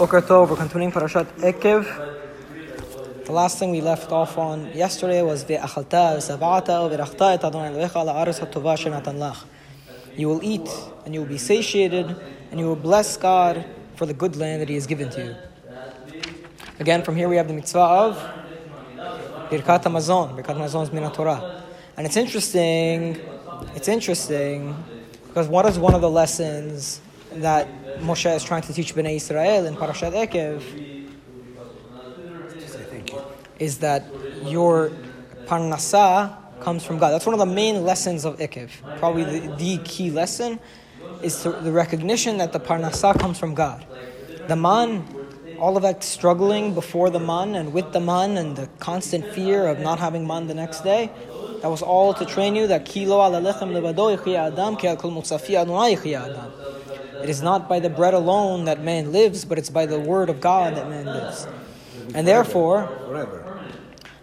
Boker Tov, we're continuing Parashat Ekev. The last thing we left off on yesterday was Ve'achalta v'savata v'rachta et Adonai Elohecha la'aretz ha'tova shenatan lach. You will eat and you will be satiated and you will bless God for the good land that He has given to you. Again, from here we have the mitzvah of Birkat Hamazon. Birkat Hamazon is Min Torah. And it's interesting, it's interesting because what is one of the lessons that Moshe is trying to teach Bnei Israel in Parashat Ekev is that your parnasa comes from God. That's one of the main lessons of Ekev. Probably the, the key lesson is to, the recognition that the parnasa comes from God. The man, all of that struggling before the man and with the man and the constant fear of not having man the next day, that was all to train you that kilo alalechem levado adam ki al kol adam. It is not by the bread alone that man lives, but it's by the word of God that man lives. And therefore,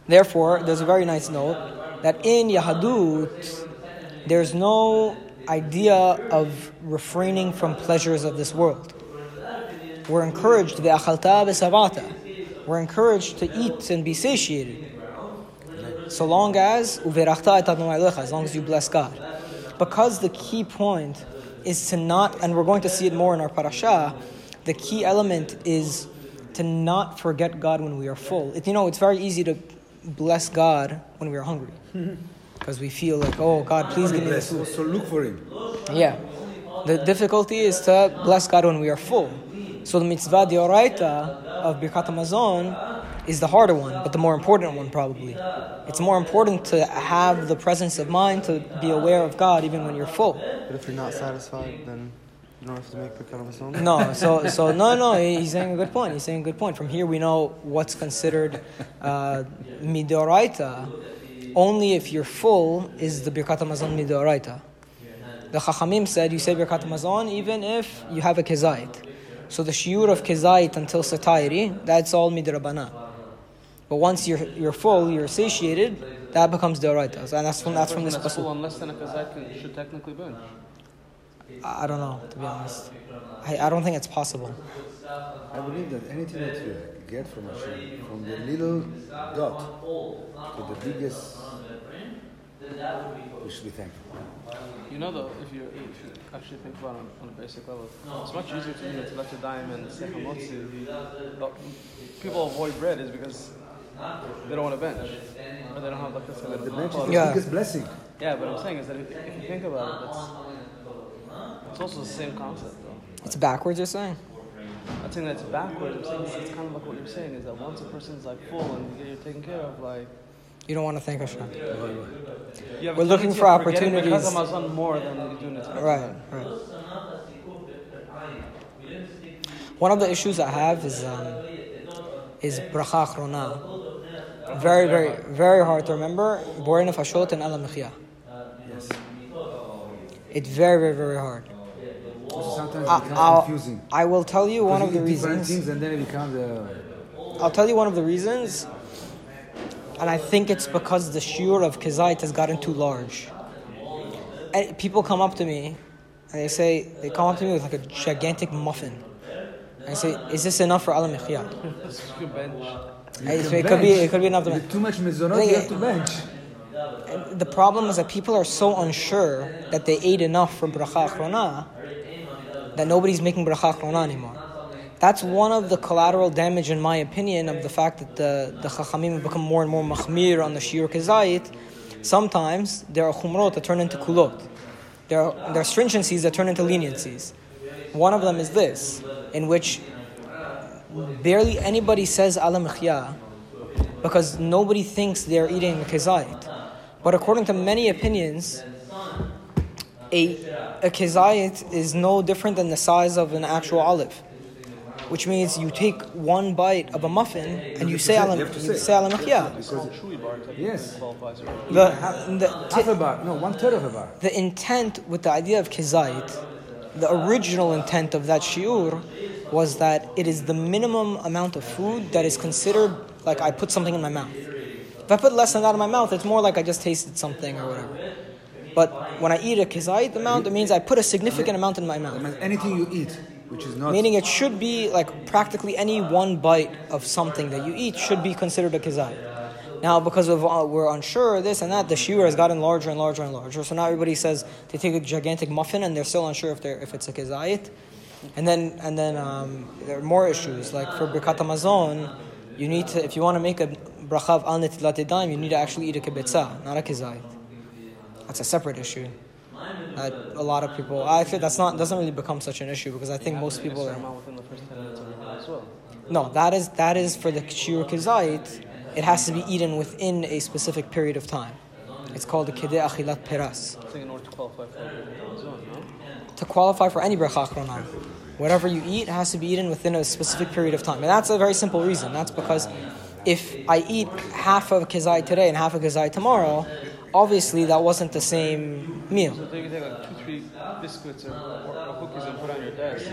therefore, there's a very nice note that in Yahadut, there's no idea of refraining from pleasures of this world. We're encouraged, we're encouraged to eat and be satiated. So long as, as long as you bless God. Because the key point is to not, and we're going to see it more in our parasha, the key element is to not forget God when we are full. It, you know, it's very easy to bless God when we are hungry. Because we feel like, oh, God, please give me this food. So look for Him. Yeah. The difficulty is to bless God when we are full. So the mitzvah dioraita of Birkat Hamazon is the harder one, but the more important one probably. It's more important to have the presence of mind to be aware of God even when you're full. But if you're not satisfied, then you don't have to make Birkat Hamazon? No, so so no, no. He's saying a good point. He's saying a good point. From here, we know what's considered uh, midoraita. Only if you're full is the birkat hamazon midoraita. The Chachamim said you say birkat hamazon even if you have a kezait. So the shiur of kezait until satiety, that's all midrabana. But once you're you're full, you're satiated, that becomes deoraita. And that's from that's from this That's full pasuk. unless then a kazak should technically burn. I I don't know to be honest. I, I don't think it's possible. I believe that anything that you get from Hashem, from the little dot to the biggest, we should be thankful. You know though, if you if you actually think about it on, on a basic level, it's much easier to you know, to let your dime and sechamotzi. But people avoid bread is because they don't want to bench, or they don't have like this. But the bench is the Yeah. biggest blessing. Yeah, but I'm saying is that if, if you think about it, it's it's also the same concept though. It's backwards. You're saying. I'm saying that's backwards. I'm saying it's, it's kind of like what you're saying is that once a person's like full and you're taken care of, like You don't want to thank Hashem. you have We're looking for of opportunities. Birkat more than you do Right, right. One of the issues I have is um, is bracha achrona. Very, very, very hard to remember. Borei nefashot and ala mechia. Yes. It's very, very, very hard. Also sometimes I, I'll- confusing. I will tell you one of the you different reasons. things and then it becomes uh, I'll tell you one of the reasons, and I think it's because the shiur of kizait has gotten too large. And people come up to me, and they say they come up to me with like a gigantic muffin. And I say, "Is this enough for ala mechia?" You bench. you It, can it could be. It could be enough. To With too much mezonot, Thing you have to bench. The problem is that people are so unsure that they ate enough for bracha achrona that nobody's making bracha achrona anymore. That's one of the collateral damage, in my opinion, of the fact that the, the chachamim have become more and more machmir on the shiur kezayit. Sometimes there are chumrot that turn into kulot. There are, there are stringencies that turn into leniencies. One of them is this, in which barely anybody says ala mechya because nobody thinks they're eating kezayit. But according to many opinions, a, a kezayit is no different than the size of an actual olive. Which means you take one bite of a muffin and you say to say- ala, you have to you say. say ala mechya. It's called chewy bar. technically Yes. The, the, half a bar, no, one third of a bar. the intent with the idea of kezayit, the original intent of that shiur was that it is the minimum amount of food that is considered like I put something in my mouth. If I put less than that in my mouth, it's more like I just tasted something or whatever. But when I eat a kezayit amount, it means I put a significant amount in my mouth. anything you eat which is not. Meaning it should be like practically any one bite of something that you eat should be considered a kizayit. Now, because of uh, we're unsure this and that, the shiur has gotten larger and larger and larger. So now everybody says they take a gigantic muffin and they're still unsure if they're if it's a kizayit. And then and then um, there are more issues like for birkat you need to if you want to make a bracha al netilat you need to actually eat a kebeitza, not a kizayit. That's a separate issue. That a lot of people, I feel that's not doesn't really become such an issue because I think most people are. amount within the first 10 minutes of Ramadan as well. No, that is that is for the shiur kizayit. It has to be eaten within a specific period of time. It's called the kedeh achilat peras. In order to qualify for? To qualify for any bracha achrona, whatever you eat has to be eaten within a specific period of time, and that's a very simple reason. That's because if I eat half of kizayit today and half of kizayit tomorrow, obviously that wasn't the same meal. So you take like two, three biscuits or, or, cookies and put it on your desk,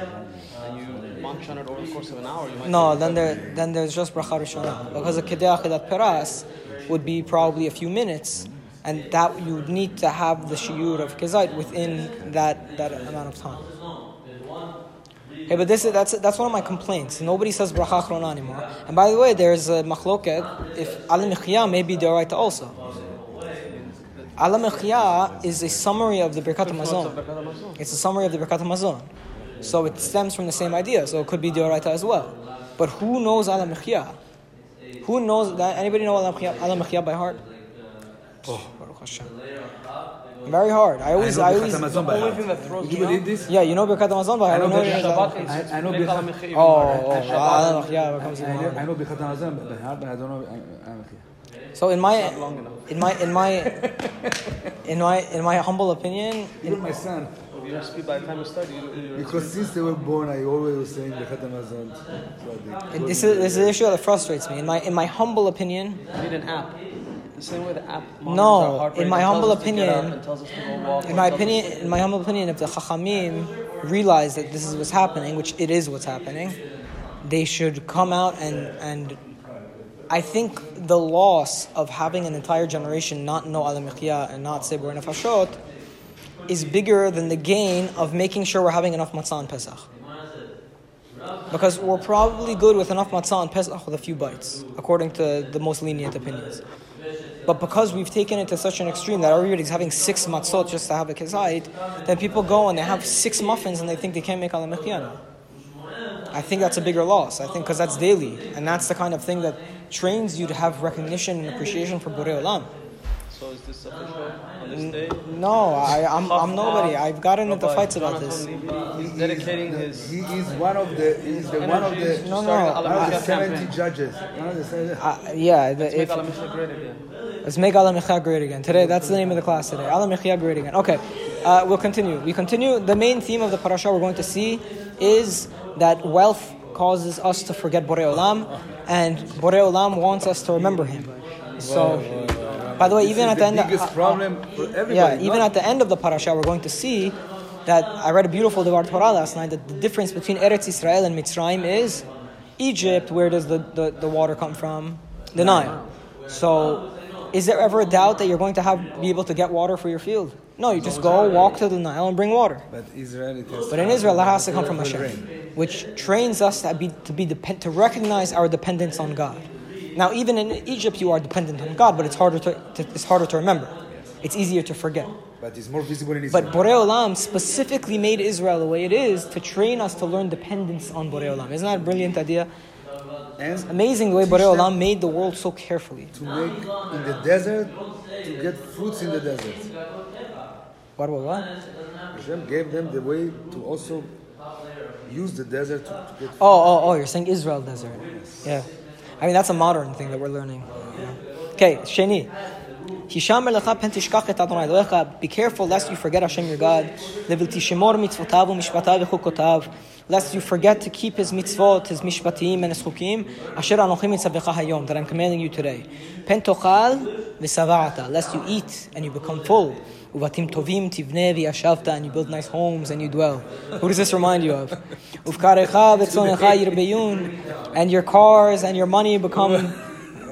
and you munch on it over the course of an hour, you might No, then there then there's just bracha rishona because the kedeh achilat peras would be probably a few minutes, and that you would need to have the shiur of kizayit within that that amount of time. Okay, but this is that's that's one of my complaints. Nobody says bracha achrona anymore. And by the way, there's a machloket if alam may be deoraita also. Alam is a summary of the Birkat Hamazon. It's a summary of the Birkat Hamazon. So it stems from the same idea. So it could be Deoraita as well. But who knows Alam Who knows that? Anybody know Alam Alam by heart? Oh, Baruch Hashem. Very hard. I always, I, I always. Birkat Hamazon by The only thing that throws Would you me believe this? Yeah, you know Birkat Hamazon by heart. I know Birkat it- Shabbat is I- I know Birkat- Alam Mechia even Oh, harder. oh, And oh, Shabbat I know. I know Birkat Hamazon oh, oh, oh, by heart, but I don't know. I, I'm here. So in my, in my, in my, in my, in my humble opinion, Even my son, With your speed, by the time you start, because since they were born, I always was saying Birkat Hamazon. So they- And this is this is the issue that frustrates me. In my in my humble opinion, need an app. The same way the app No, our heart in my and humble us to get up opinion- and tells us to go walk in my opinion, in my humble opinion, if the chachamim realize that this is what's happening, which it is what's happening, they should come out and and I think the loss of having an entire generation not know alam and not say B'rei nefashot is bigger than the gain of making sure we're having enough matzah on Pesach. Because we're probably good with enough matzah on Pesach with a few bites, according to the most lenient opinions. But because we've taken it to such an extreme that everybody's having six matzot just to have a kizayit, then people go and they have six muffins and they think they can't make alam now. I think that's a bigger loss. I think because that's daily, and that's the kind of thing that trains you to have recognition and appreciation for Borei Olam. So is this official on this day? No, I, I'm, I'm nobody. I've gotten into fights about this. He's dedicating his He is one of the. He is the one of the. to No, starting no, the One of the seventy judges. One of the 70 Uh, yeah, the, Make if, Alam great again. let's make Alam great again. Today, that's the name of the class today. Alam great again. Okay, uh, we'll continue. We continue. The main theme of the parasha we're going to see is that wealth causes us to forget Borei Olam, and Borei Olam wants us to remember Him. So, by the way, even at the end, biggest uh, problem for everybody. Yeah, even at the end of the parasha, we're going to see that I read a beautiful Devar Torah last night that the difference between Eretz Israel and Mitzrayim is Egypt, where does the, the, the water come from? The Nile. So, is there ever a doubt that you're going to have be able to get water for your field? No, you just go walk to the Nile and bring water. But Israel, But in Israel, that has to come from Hashem, which trains us to be to be depend, to recognize our dependence on God. Now, even in Egypt, you are dependent on God, but it's harder to, to it's harder to remember. It's easier to forget. But it's more visible in Israel. But Borei Olam specifically made Israel the way it is to train us to learn dependence on Borei Olam. Isn't that a brilliant idea? and Amazing the way Borei Olam made the world so carefully. to make in the desert, to get fruits in the desert. What, what, what? Hashem gave them the way to also use the desert to, to get Oh, oh, oh, you're saying Israel desert. Yeah. I mean, that's a modern thing that we're learning. Okay, Sheni. Be careful lest you forget Hashem your God. Lest you forget to keep His mitzvot, His mishpatim, and His chukim. Asher anochim mitzavecha hayom that I'm commanding you today. Pen tochal v'sava'ata. Lest you eat and you become full. Uvatim tovim and you build nice homes and you dwell. Who does this remind you of? V'tzonecha yirbeyun and your cars and your money become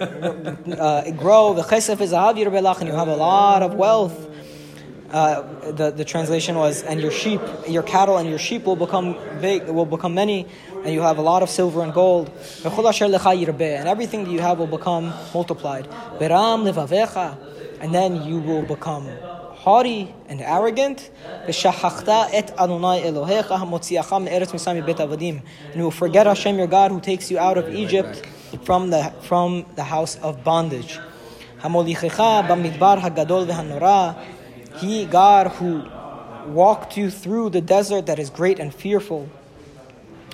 uh, grow. V'chesef v'zahav yirbelach and you have a lot of wealth. Uh, the, the translation was, and your sheep, your cattle and your sheep will become big, will become many, and you have a lot of silver and gold. And everything that you have will become multiplied. And then you will become haughty and arrogant. And you will forget Hashem your God who takes you out of Egypt from the, from the house of bondage. He, God, who walked you through the desert that is great and fearful.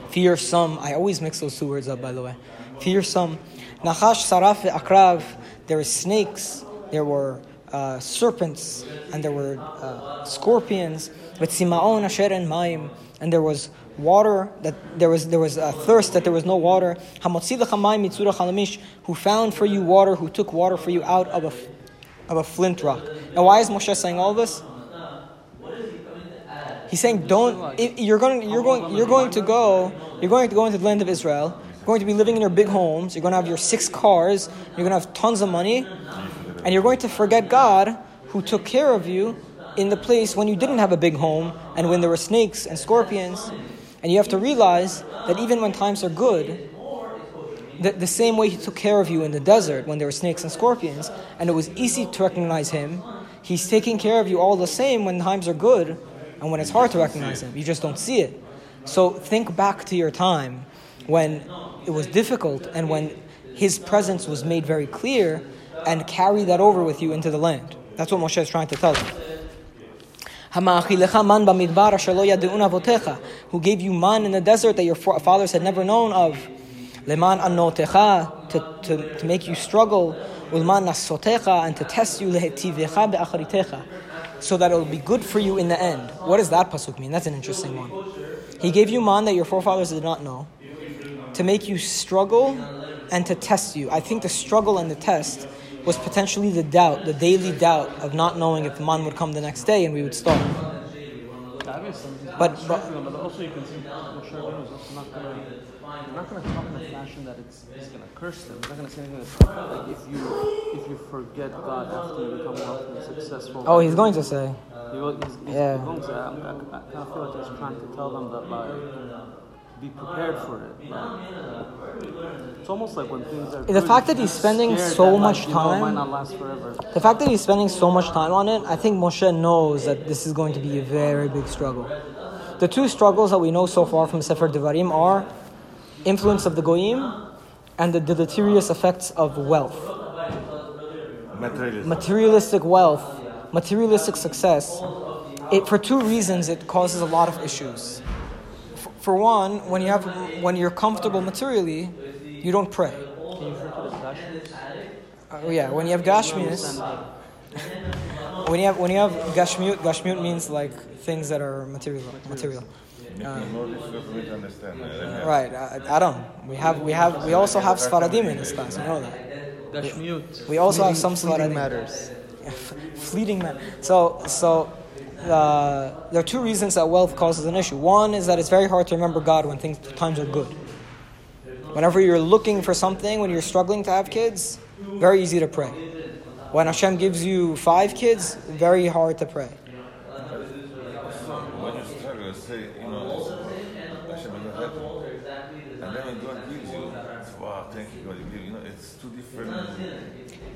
Fearsome. I always mix those two words up, by the way. Fearsome. Nachash saraf akrav. There were snakes. There were uh, serpents, and there were uh, scorpions. With simaon asher and maim, and there was water that there was there was a thirst that there was no water. Who found for you water? Who took water for you out of a of a flint rock? Now, why is Moshe saying all this? He's saying, "Don't. You're going. You're going. You're going to go. You're going to go into the land of Israel. You're going to be living in your big homes. You're going to have your six cars. You're going to have tons of money, and you're going to forget God, who took care of you in the place when you didn't have a big home and when there were snakes and scorpions. And you have to realize that even when times are good, the, the same way He took care of you in the desert when there were snakes and scorpions, and it was easy to recognize Him, He's taking care of you all the same when times are good and when it's hard to recognize Him. You just don't see it. So think back to your time when it was difficult and when His presence was made very clear and carry that over with you into the land. That's what Moshe is trying to tell them. Who gave you man in the desert that your fathers had never known of. Leman to, to, to make you struggle. And to test you. So that it will be good for you in the end. What does that pasuk mean? That's an interesting one. He gave you man that your forefathers did not know. To make you struggle and to test you. I think the struggle and the test was potentially the doubt, the daily doubt of not knowing if the man would come the next day and we would starve. But, but but also you can see Moshe Rabbeinu is not gonna not gonna talk in a fashion that it's he's gonna curse them. He's not gonna say anything that's like if you if you forget God after you become wealthy and successful. oh, he's going to say. He will, he's, he's Yeah. going to, I, I, I kind of feel like he's trying to tell them that like be prepared for it. Like, it's almost like when things are. The fact that he's spending so that, like, much you know, might time- not last forever. The fact that he's spending so much time on it, I think Moshe knows that this is going to be a very big struggle. The two struggles that we know so far from Sefer Devarim are influence of the Goyim and the deleterious effects of wealth. Materialism. Materialistic wealth, materialistic success, it, for two reasons, it causes a lot of issues. For one, when, you have, when you're comfortable materially, you don't pray. Can you refer to the Dashmius? Uh, yeah, when you have Gashmius, when you have when you have Gashmiut, Gashmiut means like things that are material. Material. Making it more difficult for me. Uh, Right, uh, Adam. We have we have we also have Sfaradim in this class. You know that. Dashmiut. We also have some Sfaradim. matters. Fleeting matters. So so. Uh, there are two reasons that wealth causes an issue. One is that it's very hard to remember God when things times are good. Whenever you're looking for something, when you're struggling to have kids, very easy to pray. When Hashem gives you five kids, very hard to pray.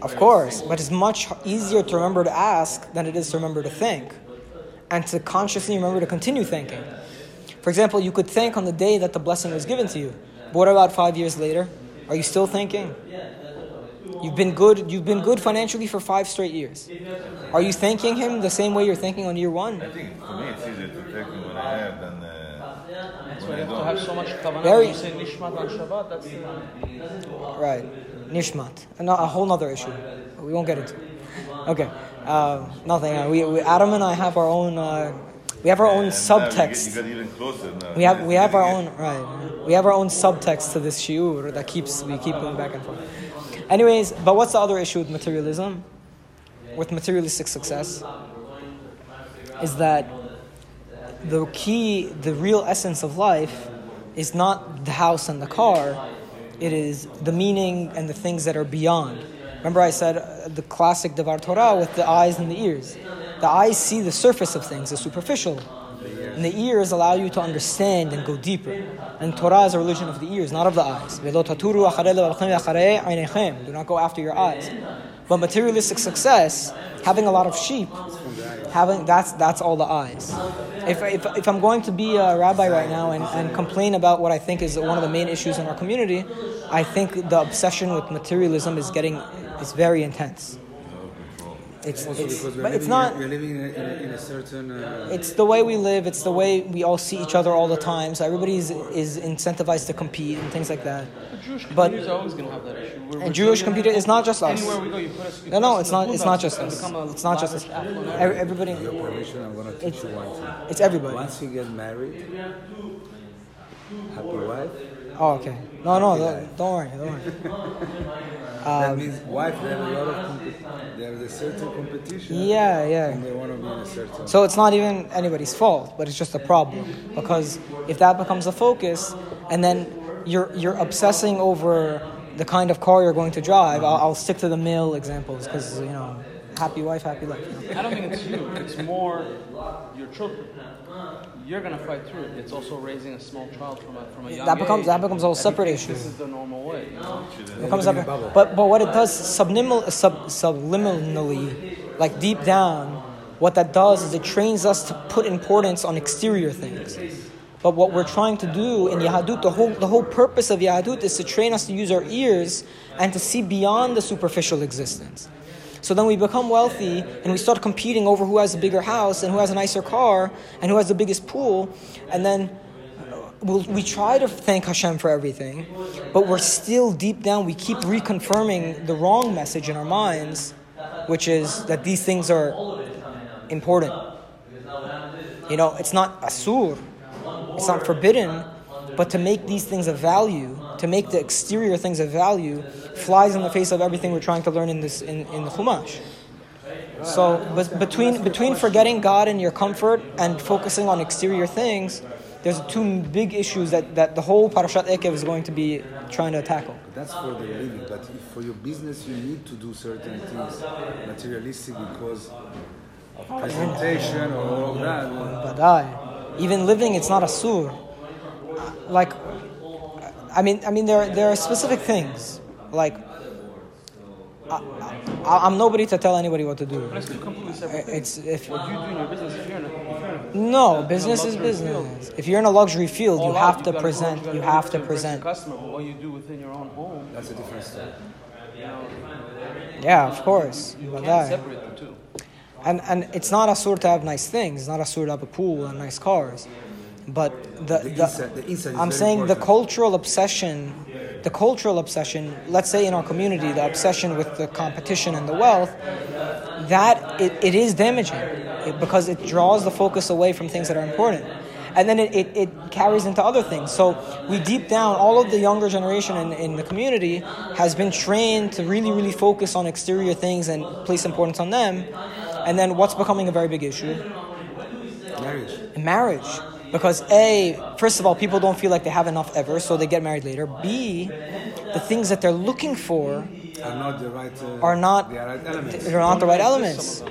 Of course, but it's much easier to remember to ask than it is to remember to think and to consciously remember to continue thanking. For example, you could thank on the day that the blessing was given to you. But what about five years later? Are you still thinking? You've been good. You've been good financially for five straight years. Are you thanking him the same way you're thanking on year one? I think for me, it's easier to take it when I have than uh, That's when why I you have to have so much kavanah. Very- you say Nishmat on Shabbat, that's the Right, nishmat, and a whole other issue. We won't get into. it. Okay, uh, nothing. Uh, we, we Adam and I have our own. Uh, we have our own And now you get- subtext. You even closer now. We have we have our own right. We have our own subtext to this shiur that keeps we keep going back and forth. Anyways, but what's the other issue with materialism? With materialistic success, is that the key, the real essence of life, is not the house and the car. It is the meaning and the things that are beyond. Remember, I said uh, the classic Devar Torah with the eyes and the ears. the eyes see the surface of things, the superficial. And the ears allow you to understand and go deeper. And Torah is a religion of the ears, not of the eyes. Do not go after your eyes. But materialistic success, having a lot of sheep, having that's that's all the eyes. If, if, if I'm going to be a rabbi right now and, and complain about what I think is one of the main issues in our community, I think the obsession with materialism is getting is very intense. It's, Also it's, because we're but living, it's not. we're living in a, in a, in a certain. Uh, It's the way we live. It's the way we all see each other all the time. So everybody is, is incentivized to compete and things like that. But Jewish But- communities are always going to have that issue. We're- And we're Jewish computer is not just us. Anywhere we go, you put us. you No, put no, us it's not. It's not just us. It's not just us. lavish, affluent area. Every- Everybody. your permission, I'm gonna teach you one thing. It's everybody. Once you get married, happy wife. Oh, okay. No, no, don't, don't worry. Don't worry. that um, means wife. They have a lot of. Comp- they have a certain competition. Yeah, yeah. And they want to be in a certain. So it's not even anybody's fault, but it's just a problem because if that becomes the focus, and then you're you're obsessing over the kind of car you're going to drive, I'll, I'll stick to the male examples because you know, happy wife, happy life. you know? I don't think it's you. It's more your children. You're gonna fight through it. It's also raising a small child from a from a young That becomes age that becomes a whole separate issue. This is the normal way. You know? It comes up, but but what it does subliminal, sub, subliminally, like deep down, what that does is it trains us to put importance on exterior things. But what we're trying to do in Yahadut, the whole the whole purpose of Yahadut is to train us to use our ears and to see beyond the superficial existence. So then we become wealthy and we start competing over who has a bigger house and who has a nicer car and who has the biggest pool, and then uh, we'll, we try to thank Hashem for everything, but we're still deep down, we keep reconfirming the wrong message in our minds, which is that these things are important. You know, it's not asur, it's not forbidden, but to make these things of value, to make the exterior things of value, flies in the face of everything we're trying to learn in this in, in the Chumash. So, but between between forgetting God and your comfort and focusing on exterior things, there's two big issues that, that the whole Parashat Ekev is going to be trying to tackle. That's for the living, but for your business you need to do certain things materialistic because of presentation or all that. But I, even living, it's not a sur. Like, I mean, I mean, there there are specific things. Like, I, I, I'm nobody to tell anybody what to do. But it's completely separate. It's if What you do in your business, if you're in a, if you're in a no business is luxury business. If you're in a luxury field, you all have out, to gotta go, present. You have to present. customer. But what you do within your own home, That's a different story. Yeah, of course. you But can't I- separate the two. And and it's not a sort to have nice things. It's not a sort to have a pool and nice cars. But the, The the, inside- the inside is I'm saying the cultural obsession, the cultural obsession. Let's say in our community, the obsession with the competition and the wealth, that it, it is damaging it, because it draws the focus away from things that are important. And then it, it, it carries into other things. So we deep down, all of the younger generation in, in the community has been trained to really, really focus on exterior things and place importance on them. And then what's becoming a very big issue? Marriage. marriage. Because A, first of all, people don't feel like they have enough ever, so they get married later. B, the things that they're looking for Are not the right. Uh, are not the right elements. they're not the right elements.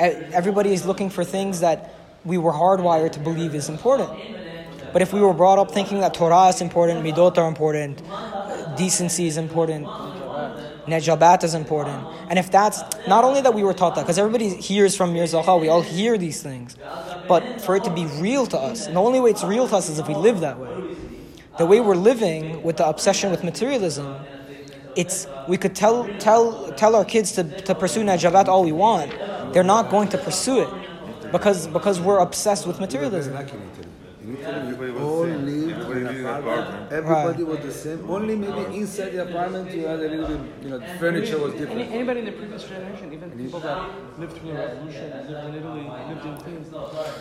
Everybody is looking for things that we were hardwired to believe is important. But if we were brought up thinking that Torah is important, midot are important, decency is important, nejabat is important, and if that's not only that we were taught that, because everybody hears from Mir Zalcha, we all hear these things, but for it to be real to us, and the only way it's real to us is if we live that way. The way we're living with the obsession with materialism, it's we could tell tell tell our kids to, to pursue najabat all we want. They're not going to pursue it because because we're obsessed with materialism. lucky in Italy. In Italy, Everybody we was the same. lived Everybody in lived an in an apartment. apartment. Everybody was the same. Only maybe inside the apartment you had a little bit, you know, the furniture was Any, different. anybody in the previous generation, even people that lived through the revolution, lived in Italy, lived in Queens,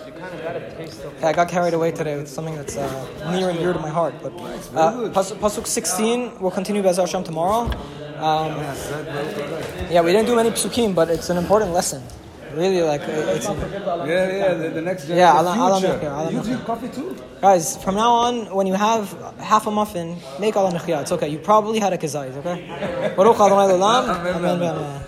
you kind of got a taste of. Yeah, I got carried away today with something that's uh, near and dear to my heart. But uh, Pasuk 16 we'll continue Bez Hashem tomorrow. Um, yeah, we didn't do many psukim, but it's an important lesson. Really, like uh, it's Yeah, yeah, the, the next Yeah, generation. The Allah future. it, Allah you drink coffee too? guys. From now on, when you have half a muffin, make Allah. It's okay. You probably had a kazayis. Okay.